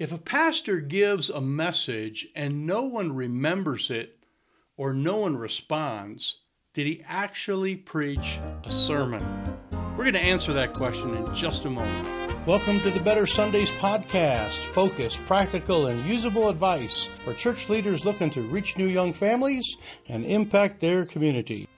If a pastor gives a message and no one remembers it or no one responds, did he actually preach a sermon? We're going to answer that question in just a moment. Welcome to the Better Sundays podcast. Focused, practical, and usable advice for church leaders looking to reach new young families and impact their community.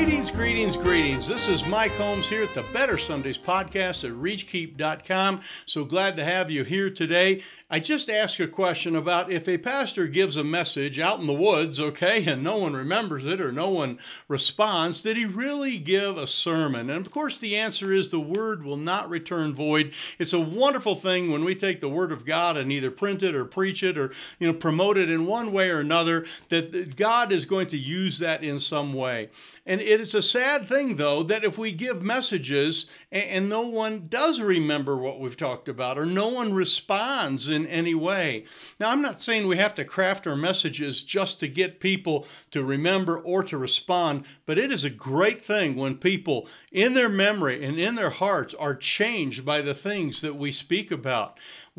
Greetings, greetings, greetings. This is Mike Holmes here at the Better Sundays podcast at reachkeep.com. So glad to have you here today. I just asked a question about if a pastor gives a message out in the woods, okay, and no one remembers it or no one responds, did he really give a sermon? And of course, the answer is the word will not return void. It's a wonderful thing when we take the word of God and either print it or preach it or, you know, promote it in one way or another, that God is going to use that in some way. And it is a sad thing, though, that if we give messages and, and, no one does remember what we've talked about or no one responds in any way. Now, I'm not saying we have to craft our messages just to get people to remember or to respond, but it is a great thing when people in their memory and in their hearts are changed by the things that we speak about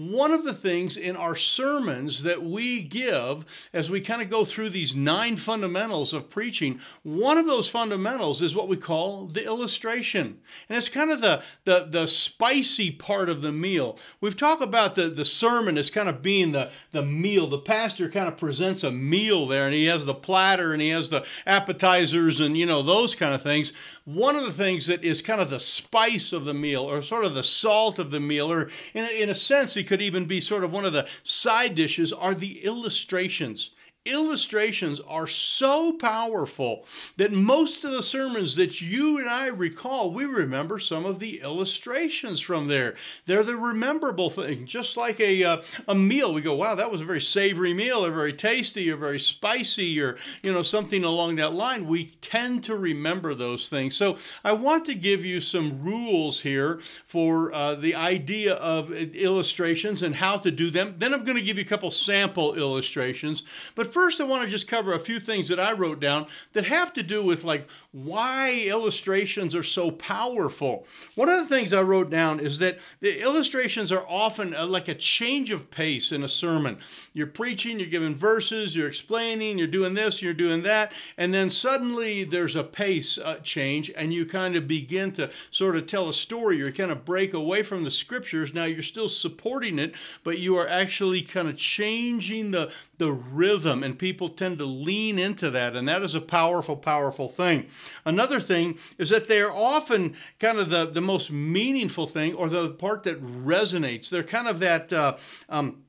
one of the things in our sermons that we give as we kind of go through these nine fundamentals of preaching, one of those fundamentals is what we call the illustration. And it's kind of the, the, the spicy part of the meal. We've talked about the, the sermon as kind of being the, the meal. The pastor kind of presents a meal there, and he has the platter and he has the appetizers and, you know, those kind of things. One of the things that is kind of the spice of the meal, or sort of the salt of the meal, or in a, in a sense, he could even be sort of one of the side dishes, are the illustrations illustrations are so powerful that most of the sermons that you and I recall, we remember some of the illustrations from there. They're the rememberable thing, just like a, uh, a meal. We go, wow, that was a very savory meal, or very tasty, or very spicy, or you know something along that line. We tend to remember those things. So I want to give you some rules here for uh, the idea of illustrations and how to do them. Then I'm going to give you a couple sample illustrations, but first, I want to just cover a few things that I wrote down that have to do with like why illustrations are so powerful. One of the things I wrote down is that the illustrations are often uh, like a change of pace in a sermon. You're preaching, you're giving verses, you're explaining, you're doing this, you're doing that, and then suddenly there's a pace uh, change, and you kind of begin to sort of tell a story. You kind of break away from the scriptures. Now you're still supporting it, but you are actually kind of changing the the rhythm, and people tend to lean into that, and that is a powerful, powerful thing. Another thing is that they are often kind of the, the most meaningful thing or the part that resonates. They're kind of that. Uh, um,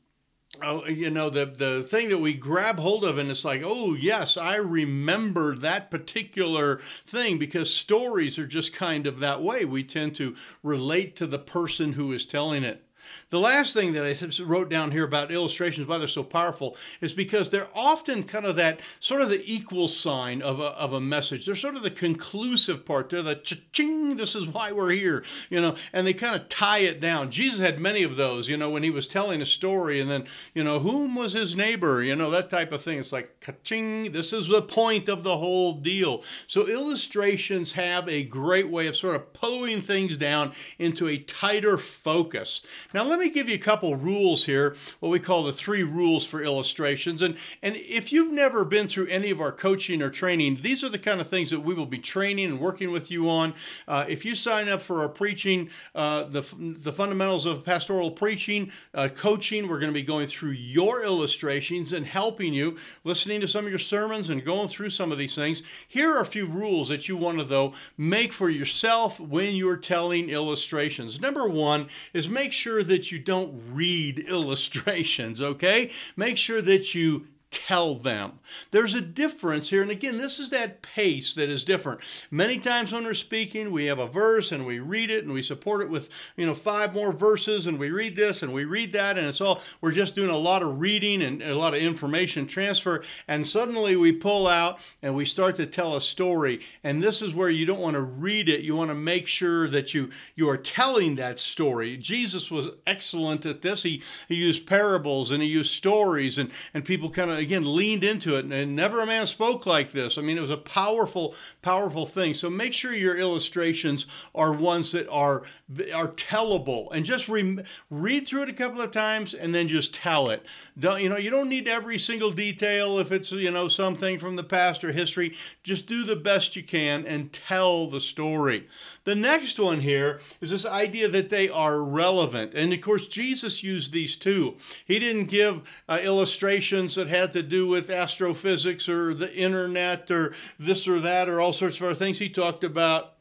Oh, you know the the thing that we grab hold of and it's like oh yes i remember that particular thing because stories are just kind of that way we tend to relate to the person who is telling it the last thing that I wrote down here about illustrations, why they're so powerful, is because they're often kind of that sort of the equal sign of a, of a message. They're sort of the conclusive part. They're the cha-ching, this is why we're here, you know, and they kind of tie it down. Jesus had many of those, you know, when he was telling a story and then, you know, whom was his neighbor, you know, that type of thing. It's like, ching, this is the point of the whole deal. So illustrations have a great way of sort of pulling things down into a tighter focus. Now, let me give you a couple rules here, what we call the three rules for illustrations. And, and if you've never been through any of our coaching or training, these are the kind of things that we will be training and working with you on. Uh, if you sign up for our preaching, uh, the, the fundamentals of pastoral preaching, uh, coaching, we're going to be going through your illustrations and helping you, listening to some of your sermons and going through some of these things. Here are a few rules that you want to, though, make for yourself when you're telling illustrations. Number one is make sure that that you don't read illustrations, okay? Make sure that you tell them. There's a difference here. And again, this is that pace that is different. Many times when we're speaking, we have a verse and we read it and we support it with, you know, five more verses and we read this and we read that. And it's all, we're just doing a lot of reading and a lot of information transfer. And suddenly we pull out and we start to tell a story. And this is where you don't want to read it. You want to make sure that you, you are telling that story. Jesus was excellent at this. He, he used parables and he used stories and, and people kind of again leaned into it, and never a man spoke like this. I mean, it was a powerful, powerful thing. So make sure your illustrations are ones that are are tellable, and just re- read through it a couple of times, and then just tell it. Don't you know? You don't need every single detail if it's you know something from the past or history. Just do the best you can and tell the story. The next one here is this idea that they are relevant, and of course Jesus used these too. He didn't give uh, illustrations that had to do with astrophysics or the internet or this or that or all sorts of other things. He talked about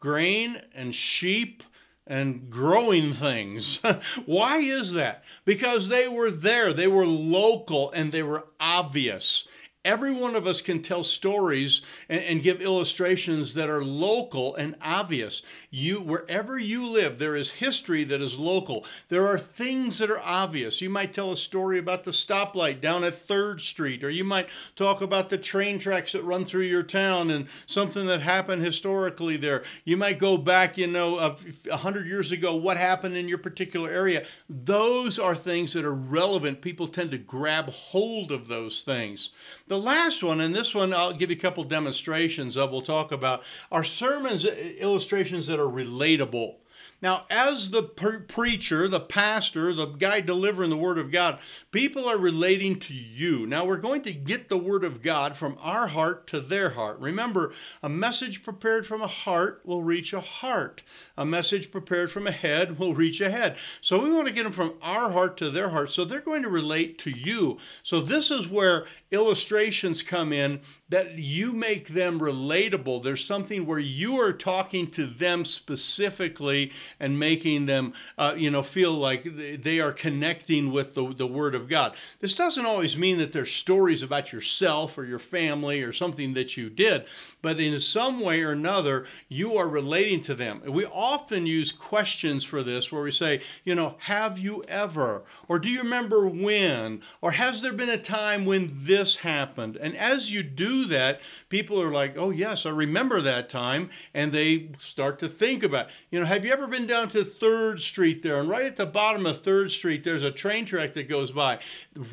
grain and sheep and growing things. Why is that? Because they were there, they were local, and they were obvious. Every one of us can tell stories and, and, give illustrations that are local and obvious. You, wherever you live, there is history that is local. There are things that are obvious. You might tell a story about the stoplight down at Third Street, or you might talk about the train tracks that run through your town and something that happened historically there. You might go back, you know, a, hundred years ago, what happened in your particular area. Those are things that are relevant. People tend to grab hold of those things. The last one, and this one I'll give you a couple demonstrations of, we'll talk about, are sermons, uh, illustrations that are relatable. Now, as the pre- preacher, the pastor, the guy delivering the Word of God, people are relating to you. Now, we're going to get the Word of God from our heart to their heart. Remember, a message prepared from a heart will reach a heart. A message prepared from a head will reach a head. So, we want to get them from our heart to their heart. So, they're going to relate to you. So, this is where illustrations come in that you make them relatable. There's something where you are talking to them specifically and making them, uh, you know, feel like they are connecting with the, the Word of God. This doesn't always mean that there's stories about yourself or your family or something that you did, but in some way or another, you are relating to them. We often use questions for this where we say, you know, have you ever? Or do you remember when? Or has there been a time when this happened? And as you do that, people are like, oh, yes, I remember that time. And they start to think about, you know, have you ever been down to 3rd Street there? And right at the bottom of 3rd Street, there's a train track that goes by.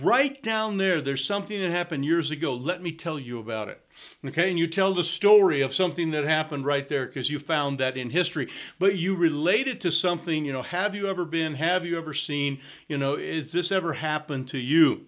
Right down there, there's something that happened years ago. Let me tell you about it. Okay, and you tell the story of something that happened right there because you found that in history, but you relate it to something, you know, have you ever been, have you ever seen, you know, has this ever happened to you?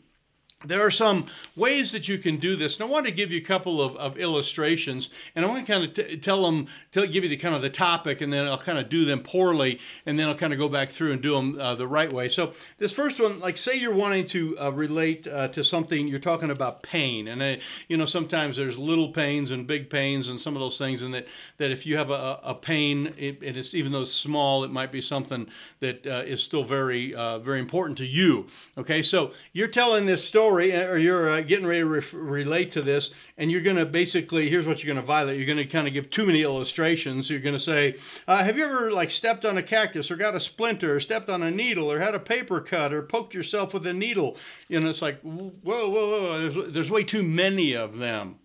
There are some ways that you can do this and i want to give you a couple of, of illustrations and i want to kind of t- tell them tell, give you the kind of the topic and then i'll kind of do them poorly and then i'll kind of go back through and do them uh, the right way. So this first one like say you're wanting to uh, relate uh, to something you're talking about pain and uh, you know sometimes there's little pains and big pains and some of those things and that that if you have a, a pain it, it is even though it's small it might be something that uh, is still very uh, very important to you okay? So you're telling this story story, or you're uh, getting ready to re- relate to this, and you're going to basically, here's what you're going to violate. You're going to kind of give too many illustrations. You're going to say, uh, Have you ever like stepped on a cactus, or got a splinter, or stepped on a needle, or had a paper cut, or poked yourself with a needle? You know, it's like, whoa, whoa, whoa. There's, there's way too many of them.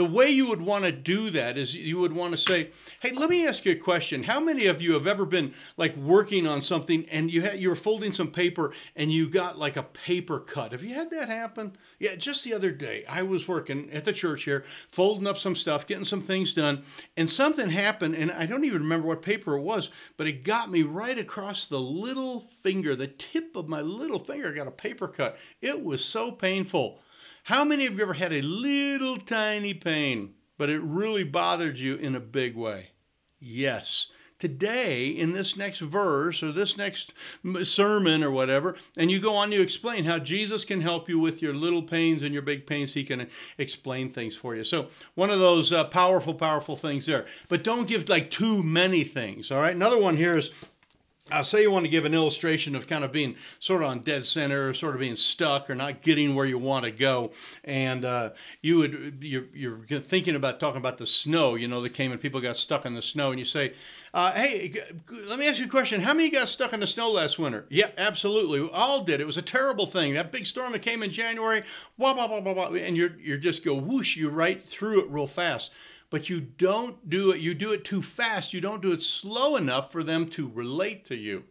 The way you would want to do that is you would want to say, "Hey, let me ask you a question. How many of you have ever been like working on something and you had you were folding some paper and you got like a paper cut? Have you had that happen? Yeah, just the other day I was working at the church here, folding up some stuff, getting some things done, and something happened and I don't even remember what paper it was, but it got me right across the little finger, the tip of my little finger got a paper cut. It was so painful. How many of you ever had a little tiny pain, but it really bothered you in a big way? Yes. Today, in this next verse or this next sermon or whatever, and you go on to explain how Jesus can help you with your little pains and your big pains. He can explain things for you. So, one of those uh, powerful, powerful things there. But don't give like too many things. All right. Another one here is uh, say you want to give an illustration of kind of being sort of on dead center, sort of being stuck or not getting where you want to go, and uh, you would you're, you're, thinking about talking about the snow, you know, that came and people got stuck in the snow, and you say, uh, "Hey, let me ask you a question. How many got stuck in the snow last winter?" Yeah, absolutely, we all did. It was a terrible thing. That big storm that came in January, blah blah blah blah blah, and you're you're just go whoosh, you right through it real fast but you don't do it, you do it too fast. You don't do it slow enough for them to relate to you.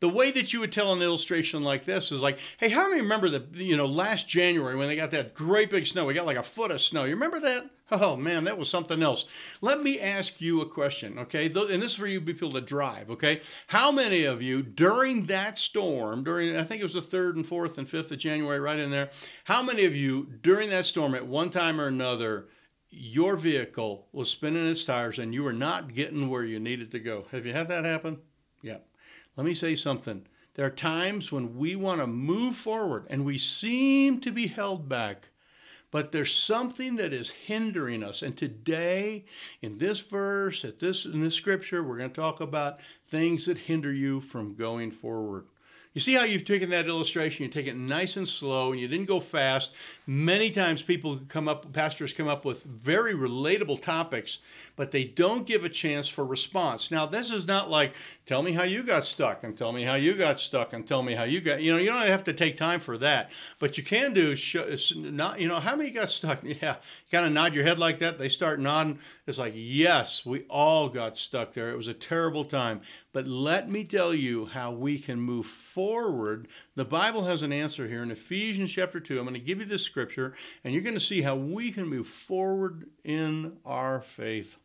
the way that you would tell an illustration like this is like, hey, how many remember the you know last January when they got that great big snow? We got like a foot of snow. You remember that? Oh man, that was something else. Let me ask you a question, okay? And this is for you people to drive, okay? How many of you during that storm, during I think it was the third and fourth and fifth of January, right in there, how many of you during that storm at one time or another? Your vehicle was spinning its tires and you were not getting where you needed to go. Have you had that happen? Yeah. Let me say something. There are times when we want to move forward and we seem to be held back but there's something that is hindering us. And today, in this verse, at this in this scripture, we're going to talk about things that hinder you from going forward. You see how you've taken that illustration, you take it nice and slow, and you didn't go fast. Many times people come up, pastors come up with very relatable topics, but they don't give a chance for response. Now, this is not like, tell me how you got stuck, and tell me how you got stuck, and tell me how you got, you know, you don't have to take time for that. But you can do, not, you know, how many got stuck? Yeah, kind of nod your head like that. They start nodding. It's like, yes, we all got stuck there. It was a terrible time. But let me tell you how we can move forward. The Bible has an answer here in Ephesians chapter 2. I'm going to give you this scripture, and you're going to see how we can move forward in our faith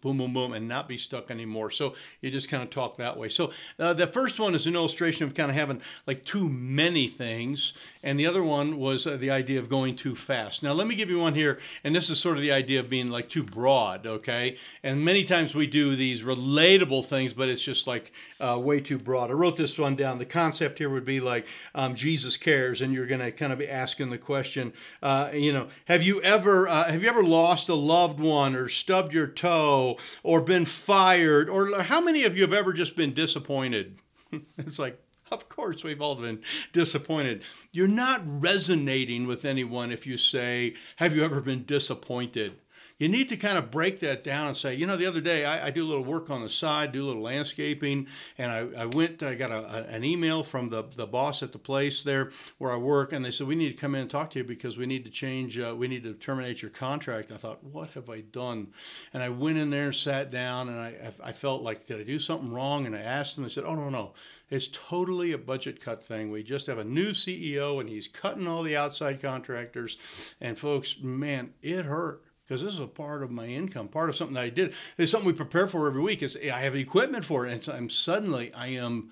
boom, boom, boom, and not be stuck anymore. So you just kind of talk that way. So uh, the first one is an illustration of kind of having like too many things, and the other one was uh, the idea of going too fast. Now let me give you one here, and this is sort of the idea of being like too broad, okay? And many times we do these relatable things, but it's just like uh, way too broad. I wrote this one down. The concept here would be like um, Jesus cares, and you're going to kind of be asking the question, uh, you know, have you ever uh, have you ever lost a loved one or stubbed your toe? Or been fired or how many of you have ever just been disappointed? it's like, of course, we've all been disappointed. You're not resonating with anyone if you say, Have you ever been disappointed? You need to kind of break that down and say, you know, the other day I, I do a little work on the side, do a little landscaping, and I, I went, I got a, a, an email from the, the boss at the place there where I work, and they said, we need to come in and talk to you because we need to change, uh, we need to terminate your contract. I thought, what have I done? And I went in there and sat down, and I, I felt like, did I do something wrong? And I asked them, they said, oh, no, no. It's totally a budget cut thing. We just have a new CEO and he's cutting all the outside contractors. And folks, man, it hurt because this is a part of my income, part of something that I did. It's something we prepare for every week. I have equipment for it, and so I'm suddenly I am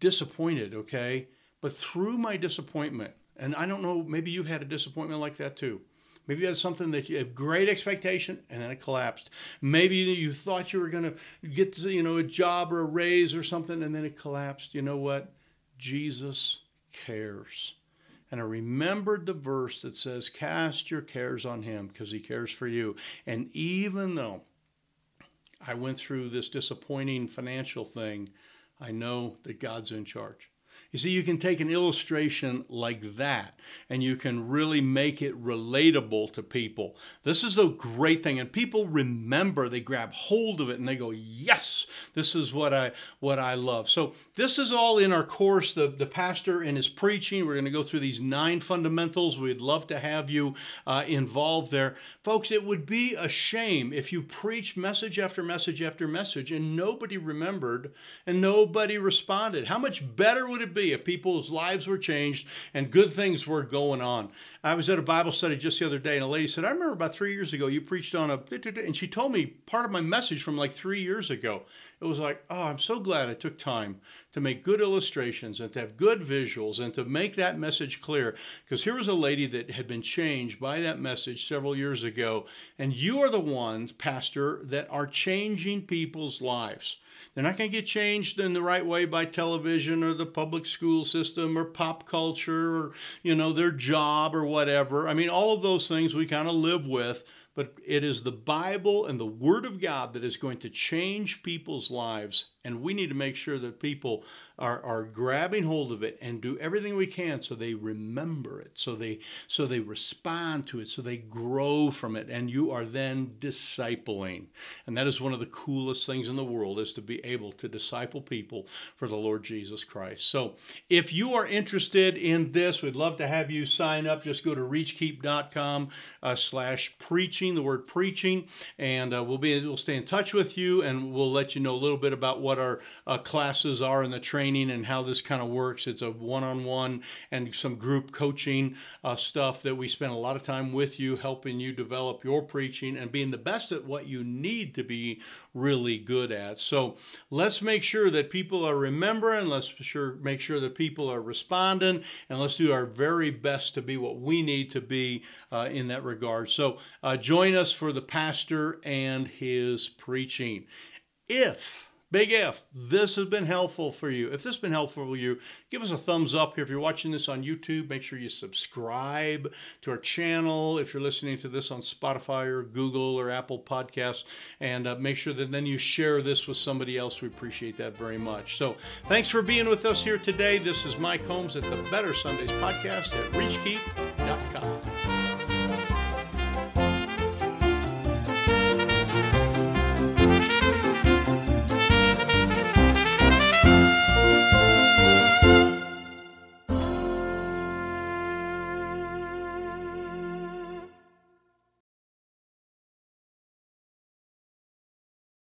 disappointed. Okay, but through my disappointment, and I don't know, maybe you had a disappointment like that too. Maybe you had something that you had great expectation and then it collapsed. Maybe you thought you were going to get you know a job or a raise or something and then it collapsed. You know what? Jesus cares. And I remembered the verse that says, Cast your cares on him because he cares for you. And even though I went through this disappointing financial thing, I know that God's in charge. You see, you can take an illustration like that and you can really make it relatable to people. This is a great thing. And people remember, they grab hold of it and they go, yes, this is what I what I love. So this is all in our course, the, the pastor and his preaching. We're going to go through these nine fundamentals. We'd love to have you uh, involved there. Folks, it would be a shame if you preach message after message after message and nobody remembered and nobody responded. How much better would it be if people's lives were changed and good things were going on. I was at a Bible study just the other day, and a lady said, I remember about three years ago you preached on a, and she told me part of my message from like three years ago. It was like, oh, I'm so glad I took time to make good illustrations and to have good visuals and to make that message clear. Because here was a lady that had been changed by that message several years ago, and you are the ones, Pastor, that are changing people's lives. They're not going to get changed in the right way by television or the public school system or pop culture or, you know, their job or whatever. I mean, all of those things we kind of live with, but it is the Bible and the Word of God that is going to change people's lives and we need to make sure that people are, are grabbing hold of it and do everything we can so they remember it, so they so they respond to it, so they grow from it, and you are then discipling. And that is one of the coolest things in the world is to be able to disciple people for the Lord Jesus Christ. So if you are interested in this, we'd love to have you sign up. Just go to reachkeep.com uh, slash preaching, the word preaching, and uh, we'll be we'll stay in touch with you and we'll let you know a little bit about what what our uh, classes are and the training and how this kind of works. It's a one on one and some group coaching uh, stuff that we spend a lot of time with you, helping you develop your preaching and being the best at what you need to be really good at. So let's make sure that people are remembering, let's sure, make sure that people are responding, and let's do our very best to be what we need to be uh, in that regard. So uh, join us for the pastor and his preaching. If Big if this has been helpful for you. If this has been helpful for you, give us a thumbs up. Here. If you're watching this on YouTube, make sure you subscribe to our channel. If you're listening to this on Spotify or Google or Apple Podcasts, and uh, make sure that then you share this with somebody else. We appreciate that very much. So thanks for being with us here today. This is Mike Holmes at the Better Sundays podcast at ReachKeep.com.